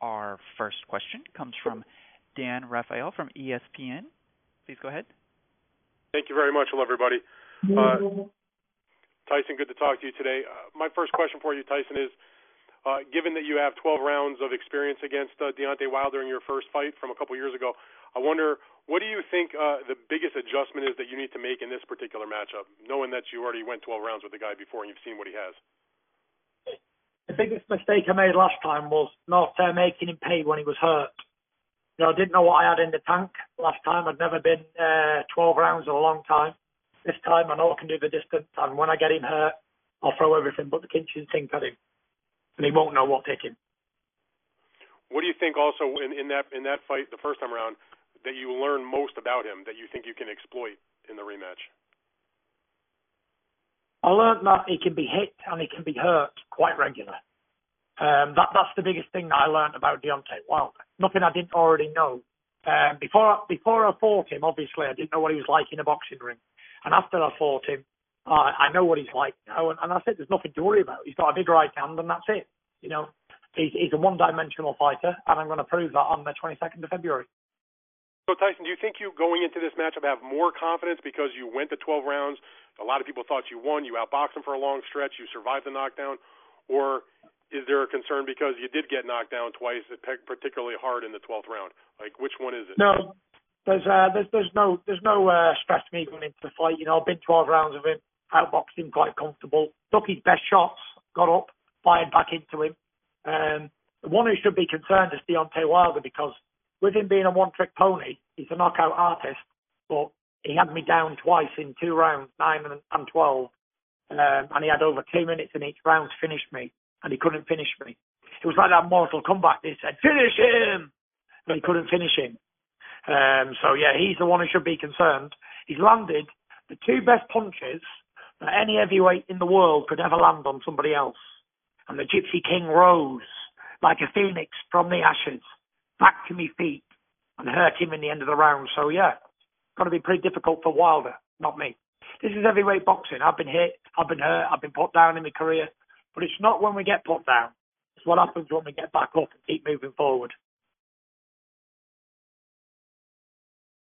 Our first question comes from Dan Rafael from ESPN. Please go ahead. Thank you very much. Hello, everybody. Uh, Tyson, good to talk to you today. Uh, my first question for you, Tyson, is uh, given that you have 12 rounds of experience against uh, Deontay Wilder in your first fight from a couple years ago, I wonder what do you think uh, the biggest adjustment is that you need to make in this particular matchup, knowing that you already went 12 rounds with the guy before and you've seen what he has? Biggest mistake I made last time was not uh, making him pay when he was hurt. You know, I didn't know what I had in the tank last time. I'd never been uh, 12 rounds in a long time. This time I know I can do the distance, and when I get him hurt, I'll throw everything but the kitchen sink at him, and he won't know what hit him. What do you think also in, in that in that fight the first time around? that you learn most about him that you think you can exploit in the rematch? I learned that he can be hit and he can be hurt quite regular. Um, that that's the biggest thing that I learned about Deontay Wilder. Nothing I didn't already know. Um, before before I fought him, obviously I didn't know what he was like in a boxing ring, and after I fought him, uh, I know what he's like now. And, and I said there's nothing to worry about. He's got a big right hand, and that's it. You know, he's, he's a one-dimensional fighter, and I'm going to prove that on the 22nd of February. So Tyson, do you think you going into this matchup have more confidence because you went to 12 rounds? A lot of people thought you won. You outboxed him for a long stretch. You survived the knockdown, or is there a concern because you did get knocked down twice, particularly hard in the 12th round? Like, which one is it? No, there's uh, there's there's no there's no uh, stress me going into the fight. You know, I've been 12 rounds of him, outboxed him quite comfortable, took his best shots, got up, fired back into him. Um, the one who should be concerned is Deontay Wilder because with him being a one-trick pony, he's a knockout artist, but he had me down twice in two rounds, nine and, 12. Um, and he had over two minutes in each round to finish me, and he couldn't finish me. It was like that Mortal Kombat. He said, finish him! But he couldn't finish him. Um, so, yeah, he's the one who should be concerned. He's landed the two best punches that any heavyweight in the world could ever land on somebody else. And the Gypsy King rose like a phoenix from the ashes back to my feet and hurt him in the end of the round. So yeah, it's going to be pretty difficult for Wilder, not me. This is heavyweight boxing. I've been hit, I've been hurt, I've been put down in my career, but it's not when we get put down. It's what happens when we get back up and keep moving forward.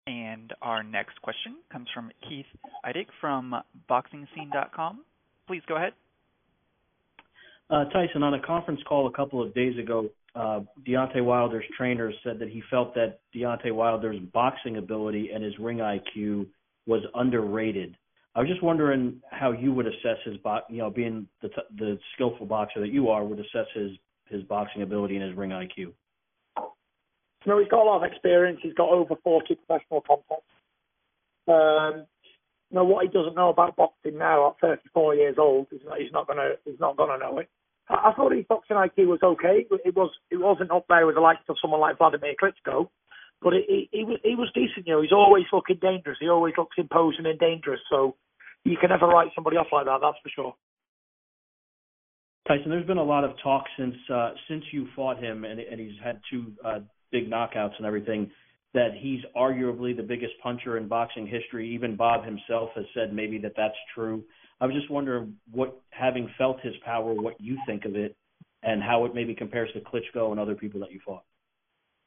And our next question comes from Keith Idec from BoxingScene.com. Please go ahead. Uh, Tyson, on a conference call a couple of days ago, uh, Deontay Wilder's trainer said that he felt that Deontay Wilder's boxing ability and his ring IQ was underrated. I was just wondering how you would assess his, bo- you know, being the t- the skillful boxer that you are, would assess his his boxing ability and his ring IQ. No, he's got a lot of experience. He's got over 40 professional contests. Um, you know what he doesn't know about boxing now at 34 years old. He's not. He's not gonna. He's not gonna know it. I, thought his boxing IQ was okay. It was it wasn't up there with the likes of someone like Vladimir Klitschko, but it, it, he was he was decent. You know, he's always looking dangerous. He always looks imposing and dangerous. So you can never write somebody off like that. That's for sure. Tyson, there's been a lot of talk since uh, since you fought him, and, and he's had two uh, big knockouts and everything. That he's arguably the biggest puncher in boxing history. Even Bob himself has said maybe that that's true. I was just wondering what, having felt his power, what you think of it, and how it maybe compares to Klitschko and other people that you fought.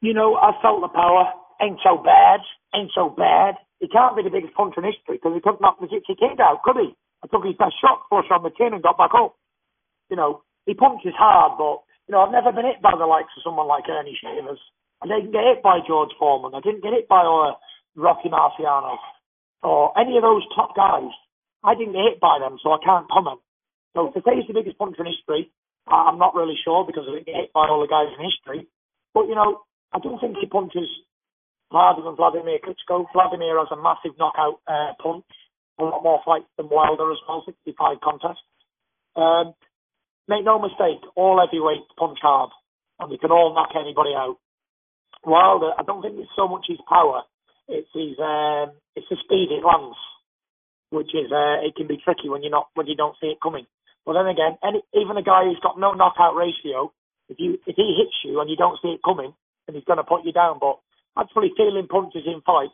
You know, I felt the power. Ain't so bad. Ain't so bad. He can't be the biggest puncher in history because he couldn't knock the Gypsy King out, could he? I took his best shot, flush on the chin, and got back up. You know, he punches hard, but you know, I've never been hit by the likes of someone like Ernie Shavers. I didn't get hit by George Foreman. I didn't get hit by uh, Rocky Marciano or any of those top guys. I didn't get hit by them, so I can't comment. So to say he's the biggest puncher in history, I'm not really sure because I didn't get hit by all the guys in history. But, you know, I don't think he punches harder than Vladimir Klitschko. Vladimir has a massive knockout uh, punch, a lot more fights than Wilder as well, 65 contests. Um, make no mistake, all heavyweights punch hard, and we can all knock anybody out. Wilder, I don't think it's so much his power, it's his um, it's the speed it lands which is uh, it can be tricky when you're not when you don't see it coming. But then again, any, even a guy who's got no knockout ratio, if you if he hits you and you don't see it coming, then he's going to put you down. But actually feeling punches in fights,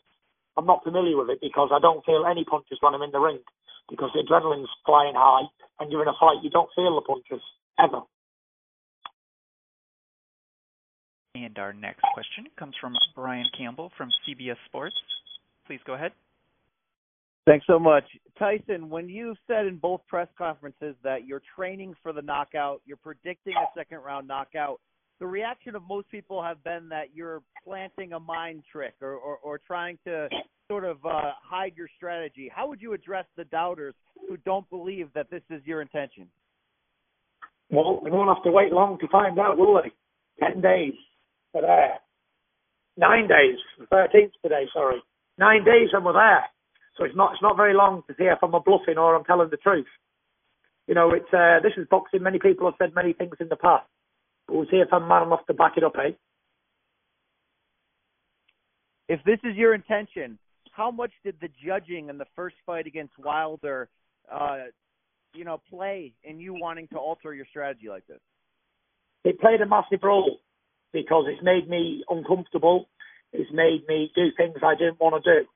I'm not familiar with it because I don't feel any punches when I'm in the ring because the adrenaline's flying high and you're in a fight, you don't feel the punches ever. And our next question comes from Brian Campbell from CBS Sports. Please go ahead. Thanks so much. Tyson, when you said in both press conferences that you're training for the knockout, you're predicting a second round knockout, the reaction of most people have been that you're planting a mind trick or, or, or trying to sort of uh, hide your strategy. How would you address the doubters who don't believe that this is your intention? Well, we won't have to wait long to find out, will we? Ten days for there. Nine days. Thirteenth today, sorry. Nine days and we're there. So it's not it's not very long to see if I'm a bluffing or I'm telling the truth. You know, it's uh, this is boxing. Many people have said many things in the past. But we'll see if I'm man enough to back it up, eh? If this is your intention, how much did the judging in the first fight against Wilder, uh, you know, play in you wanting to alter your strategy like this? It played a massive role because it's made me uncomfortable. It's made me do things I didn't want to do.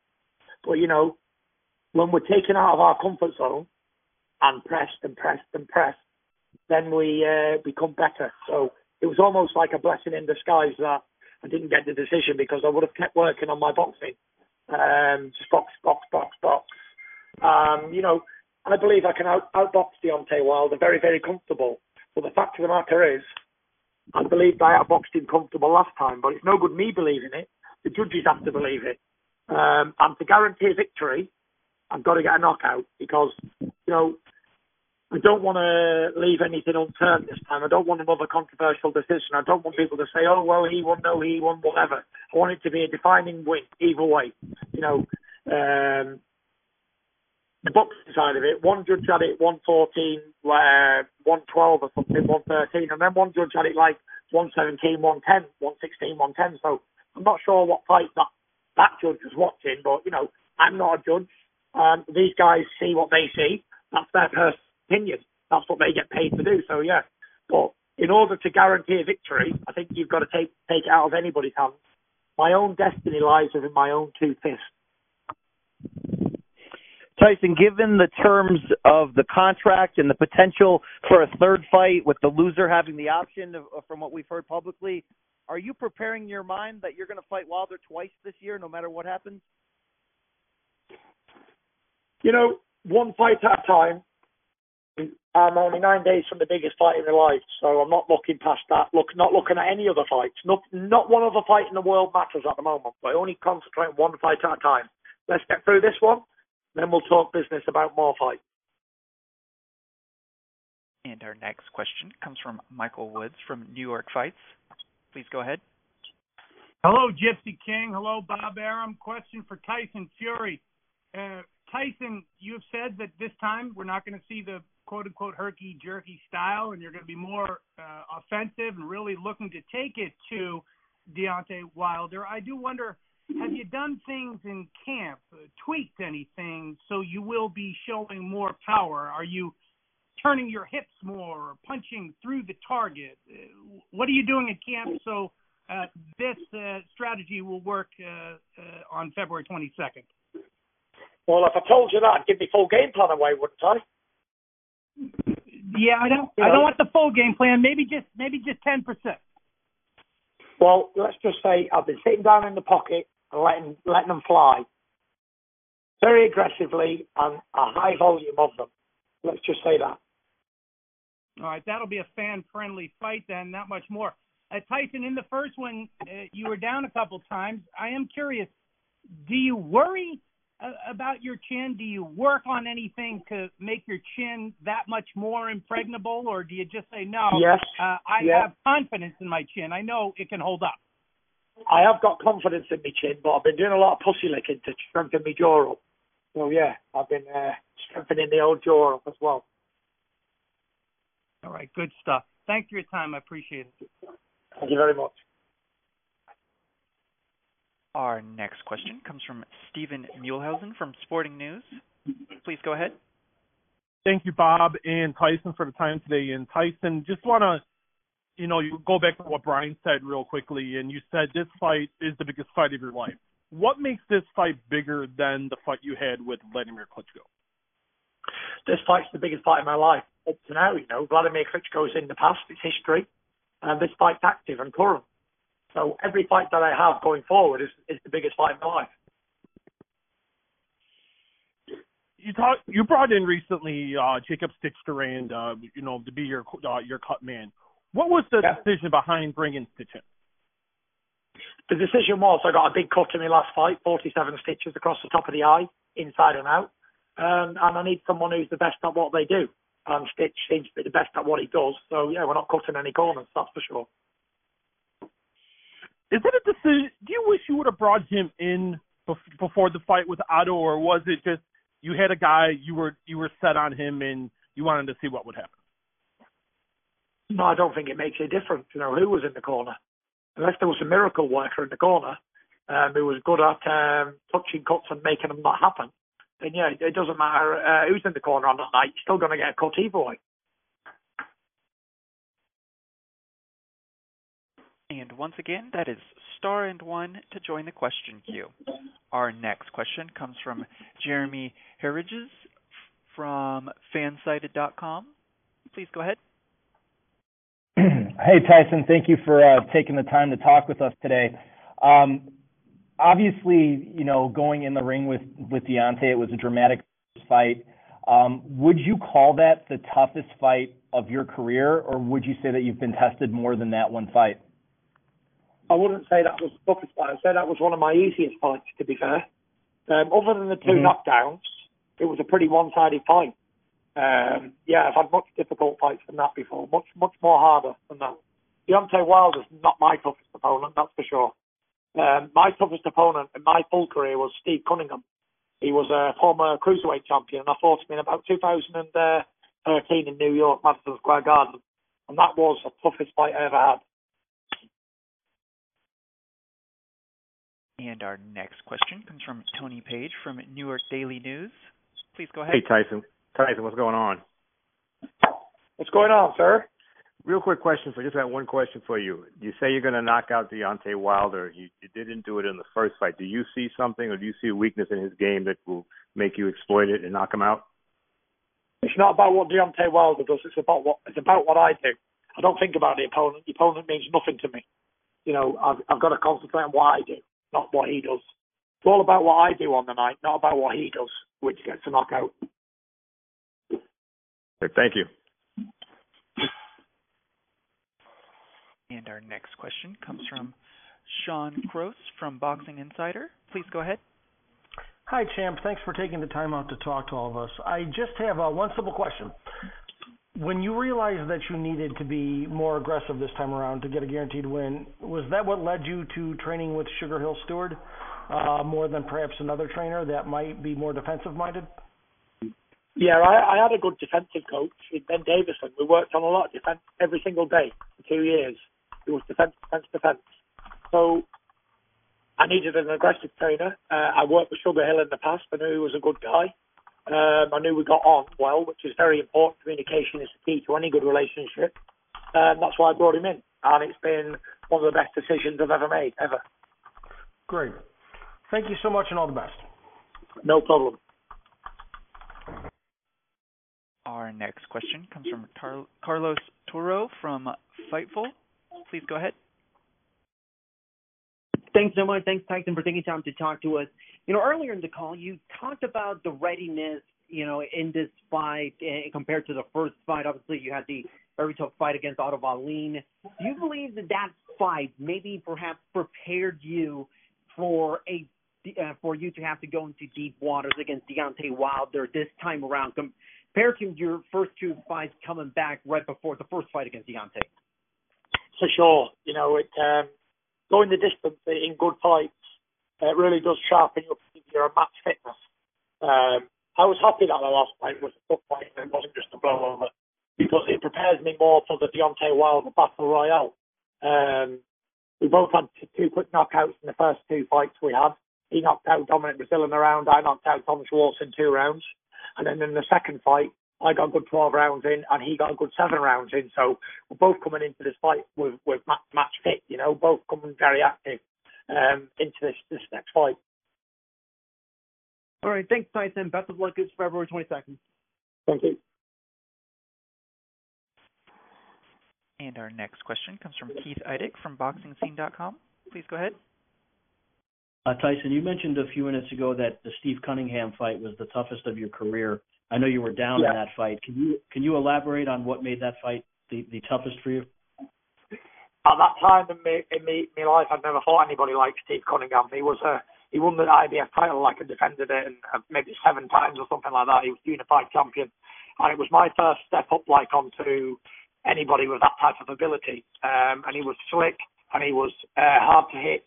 But you know, when we're taken out of our comfort zone and pressed and pressed and pressed, then we uh, become better. So it was almost like a blessing in disguise that I didn't get the decision because I would have kept working on my boxing. Um, just box, box, box, box. Um, you know, I believe I can out, outbox Deontay Wilder very, very comfortable. But the fact of the matter is, I believed I outboxed him comfortable last time, but it's no good me believing it. The judges have to believe it. Um, and to guarantee a victory, I've got to get a knockout because, you know, I don't want to leave anything unturned this time. I don't want another controversial decision. I don't want people to say, oh, well, he won, no, he won, whatever. I want it to be a defining win either way. You know, um, the boxing side of it, one judge had it 114, uh, 112 or something, 113, and then one judge had it like 117, 110, 116, 110. So I'm not sure what fight that that judge was watching, but you know, I'm not a judge. Um, these guys see what they see. That's their personal opinion. That's what they get paid to do. So yeah, but in order to guarantee a victory, I think you've got to take take it out of anybody's hands. My own destiny lies within my own two fists. Tyson, given the terms of the contract and the potential for a third fight with the loser having the option of, from what we've heard publicly, are you preparing your mind that you're going to fight Wilder twice this year, no matter what happens? You know, one fight at a time. I'm only nine days from the biggest fight in my life, so I'm not looking past that. Look, not looking at any other fights. Not, not one other fight in the world matters at the moment. I only concentrate on one fight at a time. Let's get through this one, then we'll talk business about more fights. And our next question comes from Michael Woods from New York Fights. Please go ahead. Hello, Gypsy King. Hello, Bob Arum. Question for Tyson Fury. Uh, Tyson, you have said that this time we're not going to see the quote unquote herky jerky style, and you're going to be more uh, offensive and really looking to take it to Deontay Wilder. I do wonder, have you done things in camp, uh, tweaked anything so you will be showing more power? Are you turning your hips more or punching through the target? Uh, what are you doing at camp so uh, this uh, strategy will work uh, uh, on February 22nd? Well, if I told you that, I'd give the full game plan away, wouldn't I? Yeah, I don't. You I don't want the full game plan. Maybe just maybe just ten percent. Well, let's just say I've been sitting down in the pocket and letting letting them fly very aggressively and a high volume of them. Let's just say that. All right, that'll be a fan-friendly fight then, That much more. Uh, Tyson, in the first one, uh, you were down a couple times. I am curious, do you worry about your chin? Do you work on anything to make your chin that much more impregnable, or do you just say no? Yes. Uh, I yes. have confidence in my chin. I know it can hold up. I have got confidence in my chin, but I've been doing a lot of pussy licking to strengthen my jaw up. So yeah, I've been uh, strengthening the old jaw up as well. All right, good stuff. Thanks for your time. I appreciate it. Thank you very much. Our next question comes from Stephen Muehlhausen from Sporting News. Please go ahead. Thank you, Bob and Tyson, for the time today. And Tyson, just want to, you know, you go back to what Brian said real quickly, and you said this fight is the biggest fight of your life. What makes this fight bigger than the fight you had with Vladimir Klitschko? This fight's the biggest fight of my life up to now. You know, Vladimir Klitschko's in the past; it's history, and this fight's active and current. So every fight that I have going forward is, is the biggest fight in my life. You talk. You brought in recently uh, Jacob Stitch Duran, uh, you know, to be your uh, your cut man. What was the Yeah. decision behind bringing Stitch in? The decision was I got a big cut in my last fight, 47 stitches across the top of the eye, inside and out. Um, and I need someone who's the best at what they do. And Stitch seems to be the best at what he does. So, yeah, we're not cutting any corners, that's for sure. Is it a decision? Do you wish you would have brought him in bef- before the fight with Otto, or was it just you had a guy you were you were set on him and you wanted to see what would happen? No, I don't think it makes a difference, you know, who was in the corner. Unless there was a miracle worker in the corner um, who was good at um, touching cuts and making them not happen, then yeah, it doesn't matter uh, who's in the corner on that night. You're still going to get a cut either way. And once again, that is star and one to join the question queue. Our next question comes from Jeremy Harridges from fansided.com. Please go ahead. Hey, Tyson. Thank you for uh, taking the time to talk with us today. Um, obviously, you know, going in the ring with with Deontay, it was a dramatic fight. Um, would you call that the toughest fight of your career, or would you say that you've been tested more than that one fight? I wouldn't say that was the toughest fight. I'd say that was one of my easiest fights, to be fair. Um, other than the 2 Mhm. knockdowns, it was a pretty one-sided fight. Um, yeah, I've had much difficult fights than that before, much much more harder than that. Deontay Wilder's not my toughest opponent, that's for sure. Um, my toughest opponent in my full career was Steve Cunningham. He was a former cruiserweight champion, and I fought him in about 2013 in New York, Madison Square Garden, and that was the toughest fight I ever had. Our next question comes from Tony Page from New York Daily News. Please go ahead. Hey Tyson. Tyson, what's going on? What's going on, sir? Real quick question for just got one question for you. You say you're going to knock out Deontay Wilder. You, you didn't do it in the first fight. Do you see something, or do you see a weakness in his game that will make you exploit it and knock him out? It's not about what Deontay Wilder does. It's about what it's about what I do. I don't think about the opponent. The opponent means nothing to me. You know, I've, I've got to concentrate on what I do, not what he does. It's all about what I do on the night, not about what he does, which gets a knockout. Okay, Thank you. And our next question comes from Sean Cross from Boxing Insider. Please go ahead. Hi, champ. Thanks for taking the time out to talk to all of us. I just have uh, one simple question. When you realized that you needed to be more aggressive this time around to get a guaranteed win, was that what led you to training with Sugar Hill Steward uh, more than perhaps another trainer that might be more defensive minded? Yeah, I, I had a good defensive coach, Ben Davison. We worked on a lot of defence every single day for two years. It was defence, defence, defence. So I needed an aggressive trainer. Uh, I worked with Sugar Hill in the past. I knew he was a good guy. Um, I knew we got on well, which is very important. Communication is the key to any good relationship. Um, that's why I brought him in. And it's been one of the best decisions I've ever made, ever. Great. Thank you so much and all the best. No problem. Our next question comes from Tar- Carlos Toro from Fightful. Please go ahead. Thanks so much. Thanks, Tyson, for taking time to talk to us. You know, earlier in the call, you talked about the readiness, you know, in this fight eh, compared to the first fight. Obviously, you had the very tough fight against Otto Wallin. Do you believe that that fight maybe perhaps prepared you for a uh, for you to have to go into deep waters against Deontay Wilder this time around compared to your first two fights coming back right before the first fight against Deontay? For sure. You know, it um, going the distance in good fights uh, really does sharpen you up into your match fitness. Um, I was happy that the last fight was a tough fight and it wasn't just a blowover because it prepares me more for the Deontay Wilder battle royale. Um, we both had two quick knockouts in the first two fights we had. He knocked out Dominic Breazeale in a round. I knocked out Tom Schwartz in two rounds. And then in the second fight, I got a good 12 rounds in and he got a good seven rounds in. So we're both coming into this fight with, with match, match fit, you know, both coming very active um, into this, this next fight. All right. Thanks, Tyson. Best of luck. It's February 22nd. Thank you. And our next question comes from Keith Idec from BoxingScene.com. Please go ahead. Uh, Tyson, you mentioned a few minutes ago that the Steve Cunningham fight was the toughest of your career. I know you were down yeah. in that fight. Can you can you elaborate on what made that fight the, the toughest for you? At that time in my in life, I'd never fought anybody like Steve Cunningham. He was a he won the IBF title like and defended it and maybe seven times or something like that. He was unified champion, and it was my first step up like onto anybody with that type of ability. Um, and he was slick and he was uh, hard to hit.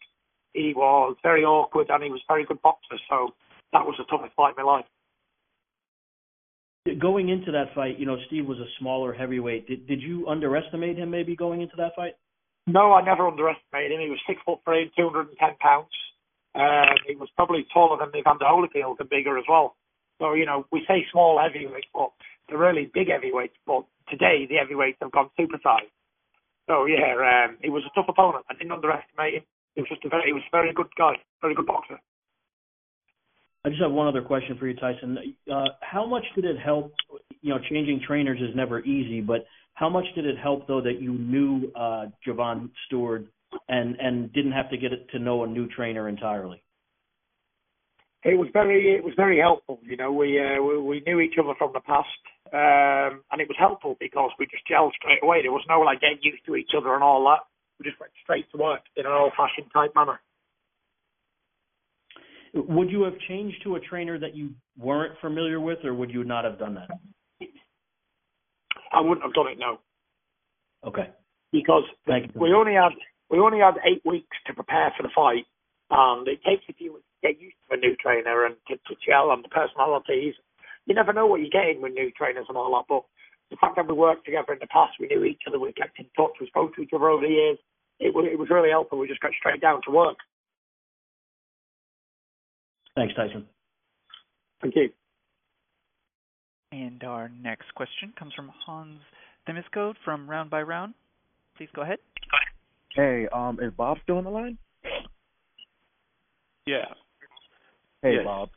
He was very awkward and he was a very good boxer. So that was the toughest fight in my life. Going into that fight, you know, Steve was a smaller heavyweight. Did did you underestimate him maybe going into that fight? No, I never underestimated him. He was six foot three, two hundred and ten pounds. Um, he was probably taller than Evander Holyfield and bigger as well. So you know, we say small heavyweights, but they're really big heavyweights. But today the heavyweights have gone supersized. So yeah, um, he was a tough opponent. I didn't underestimate him. He was just a very, he was a very good guy, very good boxer. I just have one other question for you, Tyson. Uh, how much did it help? You know, changing trainers is never easy, but how much did it help though that you knew uh, Javan Steward and and didn't have to get to know a new trainer entirely? It was very, it was very helpful. You know, we uh, knew each other from the past, um, and it was helpful because we just gelled straight away. There was no like getting used to each other and all that. We just went straight to work in an old-fashioned type manner. Would you have changed to a trainer that you weren't familiar with, or would you not have done that? I wouldn't have done it now. Okay. because we only had we only had eight weeks to prepare for the fight, and it takes a few weeks to get used to a new trainer and to, to gel on the personalities. You never know what you're getting with new trainers and all that, but the fact that we worked together in the past, we knew each other, we kept in touch, we spoke to each other over the years. It was it was really helpful. We just got straight down to work. Thanks, Tyson. Thank you. And our next question comes from Hans Themisko from Round by Round. Please go ahead. Hey, um, is Bob still on the line? Yeah. Hey, Yes. Bob.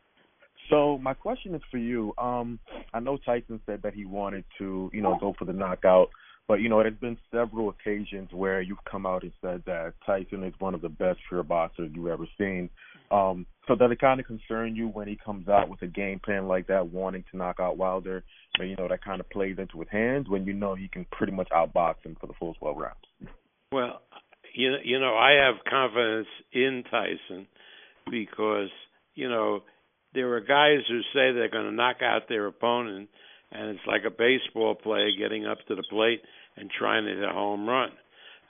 So my question is for you. Um, I know Tyson said that he wanted to, you know, go for the knockout, but you know, there's been several occasions where you've come out and said that Tyson is one of the best pure boxers you've ever seen. Um, so does it kind of concern you when he comes out with a game plan like that, wanting to knock out Wilder? But you know, that kind of plays into his hands when you know he can pretty much outbox him for the full 12 rounds. Well, you you know, I have confidence in Tyson because you know there are guys who say they're going to knock out their opponent, and it's like a baseball player getting up to the plate and trying to hit a home run.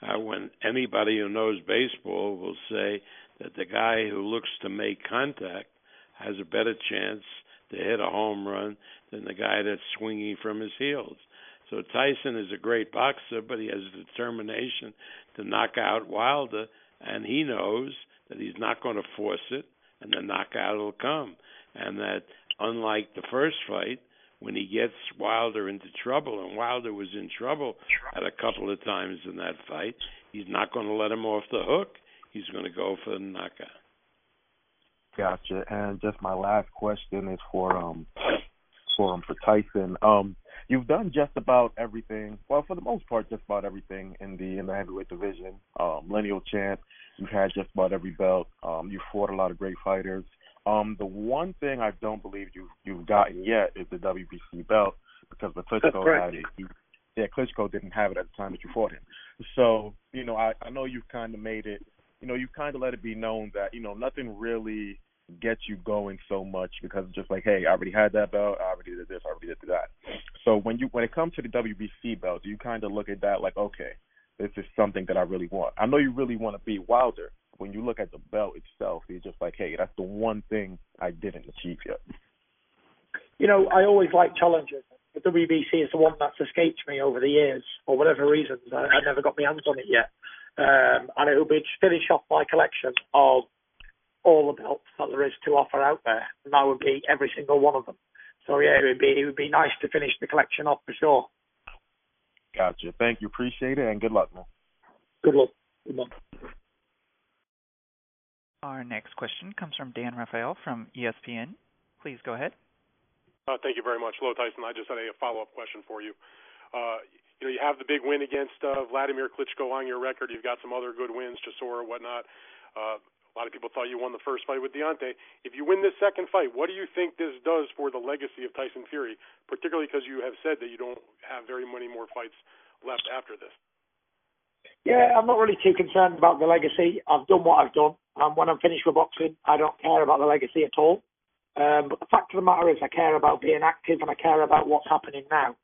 Uh, when anybody who knows baseball will say that the guy who looks to make contact has a better chance to hit a home run than the guy that's swinging from his heels. So Tyson is a great boxer, but he has a determination to knock out Wilder, and he knows that he's not going to force it, and the knockout will come. And that unlike the first fight, when he gets Wilder into trouble, and Wilder was in trouble at a couple of times in that fight, he's not going to let him off the hook. He's going to go for the knockout. Gotcha. And just my last question is for um for um for Tyson. Um you've done just about everything well for the most part just about everything in the in the heavyweight division. Um lineal champ, you've had just about every belt. Um you've fought a lot of great fighters. Um the one thing I don't believe you you've gotten yet is the WBC belt because the Klitschko had it. He, yeah, Klitschko didn't have it at the time that you fought him. So, you know, I, I know you've kind of made it, you know, you've kind of let it be known that, you know, nothing really gets you going so much because it's just like, hey, I already had that belt, I already did this, I already did that. So when you when it comes to the WBC belt, do you kind of look at that like, okay, this is something that I really want. I know you really want to beat Wilder. When you look at the belt itself, you're just like, hey, that's the one thing I didn't achieve yet. You know, I always like challenges. The WBC is the one that's escaped me over the years, for whatever reasons. I, I never got my hands on it yet. Um, and it will be to finish off my collection of all the belts that there is to offer out there, and that would be every single one of them. So yeah, it would be it would be nice to finish the collection off for sure. Gotcha. Thank you. Appreciate it, and good luck, man. Good luck. Good luck. Our next question comes from Dan Rafael from ESPN. Please go ahead. Uh, thank you very much. Hello, Tyson. I just had a follow-up question for you. Uh, you know, you have the big win against uh, Vladimir Klitschko on your record. You've got some other good wins, Chisora, whatnot. Uh, a lot of people thought you won the first fight with Deontay. If you win this second fight, what do you think this does for the legacy of Tyson Fury, particularly because you have said that you don't have very many more fights left after this? Yeah, I'm not really too concerned about the legacy. I've done what I've done. And when I'm finished with boxing, I don't care about the legacy at all. Um, but the fact of the matter is, I care about being active and I care about what's happening now.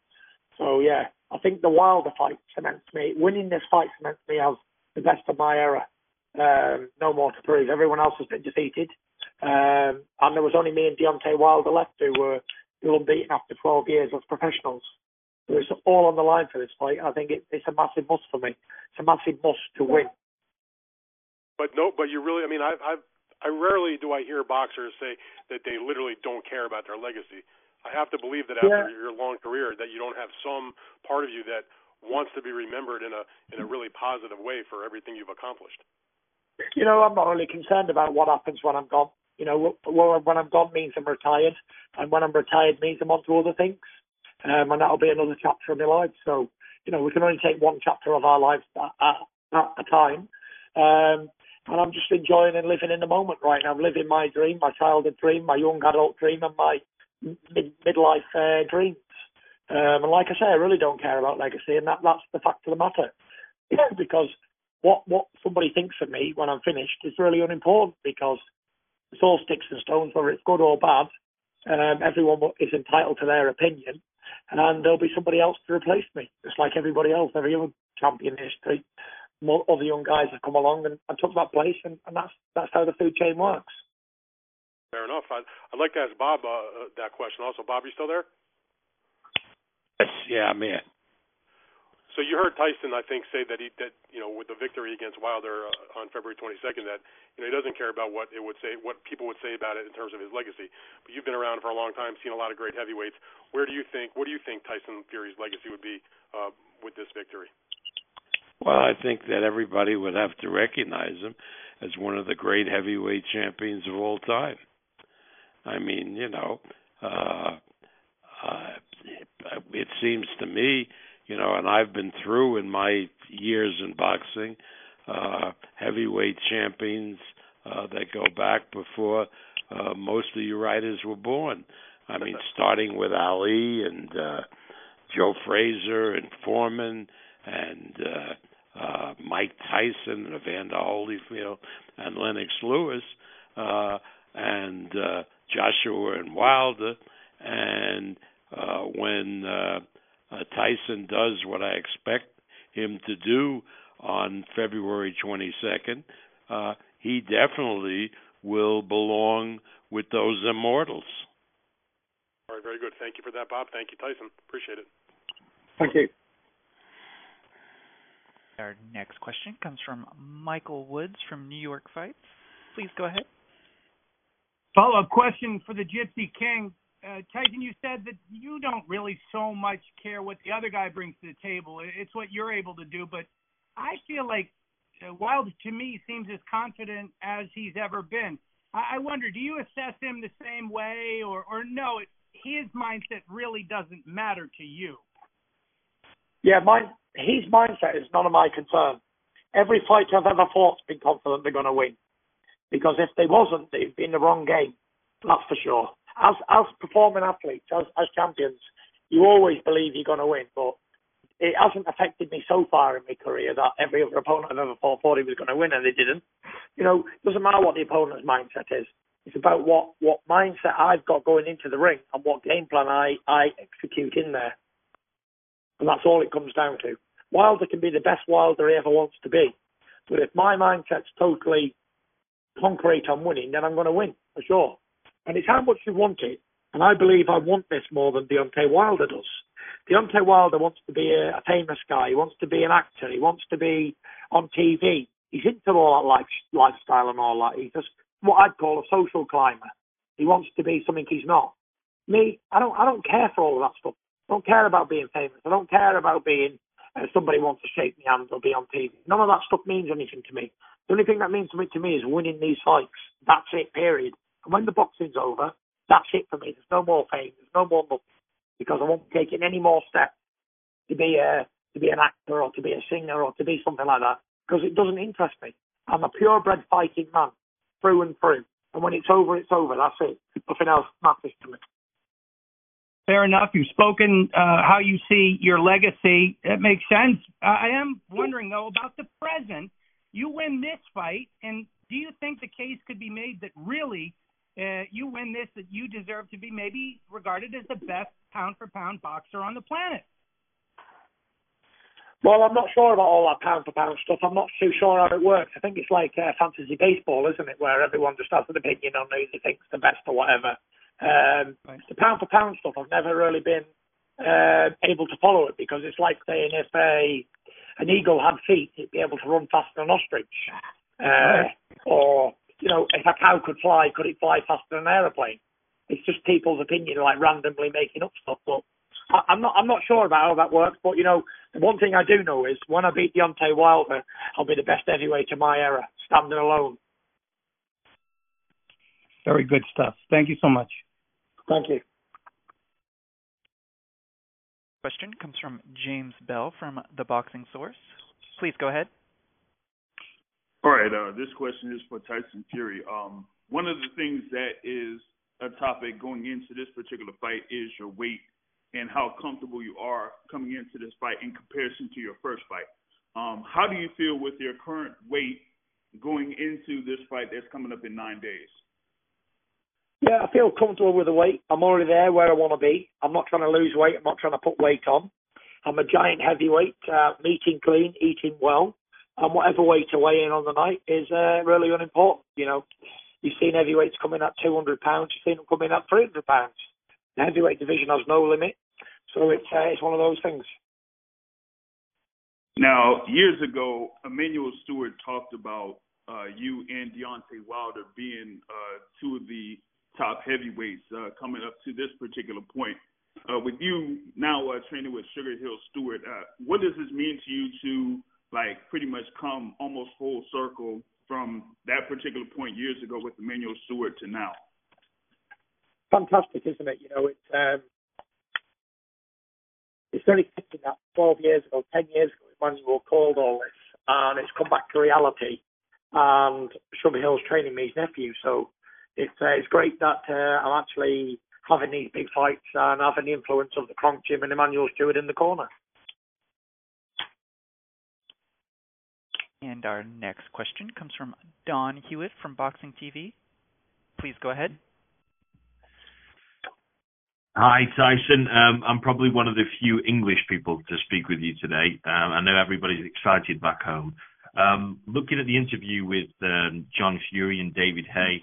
So yeah, I think the Wilder fight cements me. Winning this fight cements me as the best of my era. Um, no more to prove. Everyone else has been defeated, um, and there was only me and Deontay Wilder left who were who unbeaten after 12 years as professionals. So it's all on the line for this fight. I think it, it's a massive must for me. It's a massive must to win. But no, but you really, I mean, I've, I've, I rarely do I hear boxers say that they literally don't care about their legacy. I have to believe that after Yeah. your long career, that you don't have some part of you that wants to be remembered in a in a really positive way for everything you've accomplished. You know, I'm not really concerned about what happens when I'm gone. You know, when I'm gone means I'm retired, and when I'm retired means I'm on to other things, um, and that'll be another chapter of my life. So, you know, we can only take one chapter of our lives at, at, at a time. Um, and I'm just enjoying and living in the moment right now. I'm living my dream, my childhood dream, my young adult dream, and my mid midlife uh, dreams. Um, and like I say, I really don't care about legacy, and that that's the fact of the matter. because what what somebody thinks of me when I'm finished is really unimportant because it's all sticks and stones, whether it's good or bad. Um, everyone is entitled to their opinion, and there'll be somebody else to replace me, just like everybody else, every other champion in history. More other young guys have come along and, and took that place, and, and that's that's how the food chain works. Fair enough. I'd, I'd like to ask Bob uh, uh, that question also. Bob, you still there? Yes, yeah, I'm here. So you heard Tyson, I think, say that he that you know with the victory against Wilder uh, on February 22nd that you know he doesn't care about what it would say, what people would say about it in terms of his legacy. But you've been around for a long time, seen a lot of great heavyweights. Where do you think? What do you think Tyson Fury's legacy would be uh, with this victory? Well, I think that everybody would have to recognize him as one of the great heavyweight champions of all time. I mean, you know, uh, uh, it seems to me, you know, and I've been through in my years in boxing, uh, heavyweight champions uh, that go back before uh, most of you writers were born. I mean, starting with Ali and uh, Joe Frazier and Foreman and uh, uh, Mike Tyson and Evander Holyfield and Lennox Lewis uh, and uh, Joshua and Wilder. And uh, when uh, uh, Tyson does what I expect him to do on February 22nd, uh, he definitely will belong with those immortals. All right, very good. Thank you for that, Bob. Thank you, Tyson. Appreciate it. Thank you. Our next question comes from Michael Woods from New York Fights. Please go ahead. Follow up question for the Gypsy King. Uh, Tyson, you said that you don't really so much care what the other guy brings to the table. It's what you're able to do. But I feel like uh, Wilder, to me, seems as confident as he's ever been. I, I wonder, do you assess him the same way, or, or no, it, his mindset really doesn't matter to you? Yeah, mine, his mindset is none of my concern. Every fight I've ever fought's been confident they're going to win. Because if they wasn't, they'd be in the wrong game. That's for sure. As as performing athletes, as as champions, you always believe you're going to win. But it hasn't affected me so far in my career that every other opponent I've ever fought thought he was going to win and they didn't. You know, it doesn't matter what the opponent's mindset is. It's about what what mindset I've got going into the ring and what game plan I I execute in there. And that's all it comes down to. Wilder can be the best Wilder he ever wants to be. But if my mindset's totally concrete on winning, then I'm going to win, for sure. And it's how much you want it. And I believe I want this more than Deontay Wilder does. Deontay Wilder wants to be a, a famous guy. He wants to be an actor. He wants to be on TV. He's into all that life, lifestyle and all that. He's just what I'd call a social climber. He wants to be something he's not. Me, I don't. I don't care for all of that stuff. I don't care about being famous. I don't care about being uh, somebody wants to shake my hand or be on TV. None of that stuff means anything to me. The only thing that means something to me is winning these fights. That's it, period. And when the boxing's over, that's it for me. There's no more fame. There's no more nothing. Because I won't be taking any more steps to be a, to be an actor or to be a singer or to be something like that because it doesn't interest me. I'm a purebred fighting man through and through. And when it's over, it's over. That's it. Nothing else matters to me. Fair enough. You've spoken uh, how you see your legacy. It makes sense. I am wondering though about the present. You win this fight, and do you think the case could be made that really uh, you win this, that you deserve to be maybe regarded as the best pound for pound boxer on the planet? Well, I'm not sure about all that pound for pound stuff. I'm not too sure how it works. I think it's like uh, fantasy baseball, isn't it, where everyone just has an opinion on who they think's the best or whatever. Um, right. The pound for pound stuff, I've never really been uh, able to follow it because it's like saying if a an eagle had feet, it'd be able to run faster than an ostrich. Uh, or you know, if a cow could fly, could it fly faster than an aeroplane? It's just people's opinion, like randomly making up stuff. But I, am not, I'm not sure about how that works. But you know, one thing I do know is when I beat Deontay Wilder, I'll be the best heavyweight of my era, standing alone. Very good stuff. Thank you so much. Thank you. Question comes from James Bell from The Boxing Source. Please go ahead. All right. Uh, this question is for Tyson Fury. Um, one of the things that is a topic going into this particular fight is your weight and how comfortable you are coming into this fight in comparison to your first fight. Um, how do you feel with your current weight going into this fight that's coming up in nine days? I feel comfortable with the weight. I'm already there where I want to be. I'm not trying to lose weight. I'm not trying to put weight on. I'm a giant heavyweight, uh, eating clean, eating well and whatever weight to weigh in on the night is uh, really unimportant. You know, you've seen heavyweights coming at 200 pounds, you've seen them coming at 300 pounds. The heavyweight division has no limit, so it's uh, it's one of those things. Now, years ago, Emanuel Steward talked about uh, you and Deontay Wilder being uh, two of the top heavyweights uh, coming up to this particular point. Uh, with you now uh, training with Sugar Hill Steward, uh, what does this mean to you to like pretty much come almost full circle from that particular point years ago with Emanuel Steward to now. Fantastic, isn't it? You know, it's um, it's very fitting that 12 years ago, 10 years ago, Emanuel called all this, and it's come back to reality. And Sugar Hill's training me his nephew, so it's uh, it's great that uh, I'm actually having these big fights and having the influence of the Kronk Gym and Emanuel Steward in the corner. And our next question comes from Don Hewitt from Boxing TV. Please go ahead. Hi, Tyson. Um, I'm probably one of the few English people to speak with you today. Um, I know everybody's excited back home. Um, looking at the interview with um, John Fury and David Haye,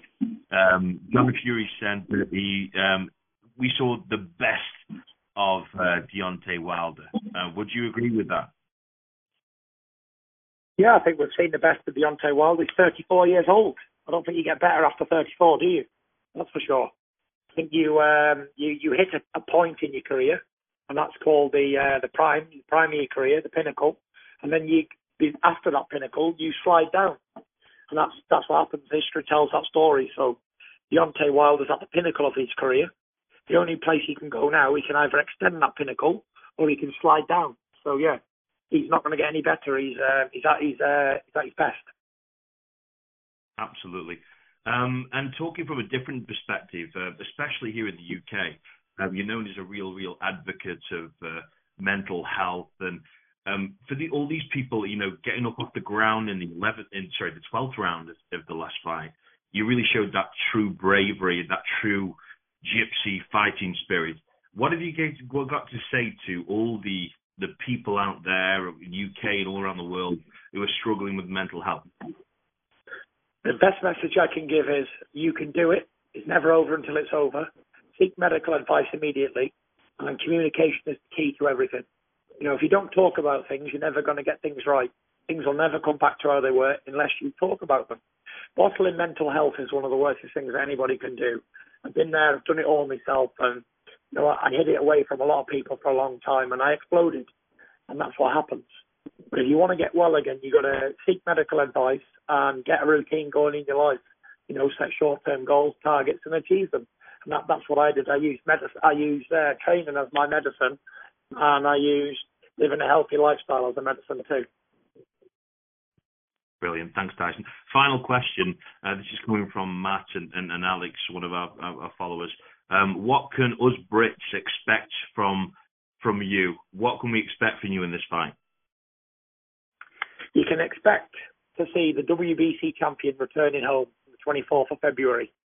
um, John Fury said that he um, we saw the best of uh, Deontay Wilder. Uh, would you agree with that? Yeah, I think we've seen the best of Deontay Wilder. He's 34 years old. I don't think you get better after 34, do you? That's for sure. I think you um, you you hit a, a point in your career, and that's called the uh, the prime, the prime of your career, the pinnacle, and then you after that pinnacle you slide down, and that's that's what happens. History tells that story. So Deontay Wilder's at the pinnacle of his career. The only place he can go now, he can either extend that pinnacle or he can slide down. So yeah, he's not going to get any better. He's uh, he's at he's, uh, he's at his best. Absolutely. Um, and talking from a different perspective, uh, especially here in the UK, um, you're known as a real, real advocate of uh, mental health, and um, for the, all these people, you know, getting up off the ground in the 11th, in sorry, the 12th round of, of the last fight, you really showed that true bravery, that true gypsy fighting spirit. What have you got to say to all the the people out there in UK and all around the world who are struggling with mental health? The best message I can give is you can do it. It's never over until it's over. Seek medical advice immediately, and communication is the key to everything. You know, if you don't talk about things, you're never going to get things right. Things will never come back to how they were unless you talk about them. Bottling mental health is one of the worst things that anybody can do. I've been there, I've done it all myself, and you know, I hid it away from a lot of people for a long time, and I exploded, and that's what happens. But if you want to get well again, you've got to seek medical advice and get a routine going in your life. You know, set short-term goals, targets, and achieve them. And that, that's what I did. I used medicine. I used uh, training as my medicine, and I used living a healthy lifestyle as a medicine too. Brilliant. Thanks, Tyson. Final question. Uh, this is coming from Matt and, Alex, one of our, followers. Um, what can us Brits expect from from you? What can we expect from you in this fight? You can expect to see the WBC champion returning home on the 24th of February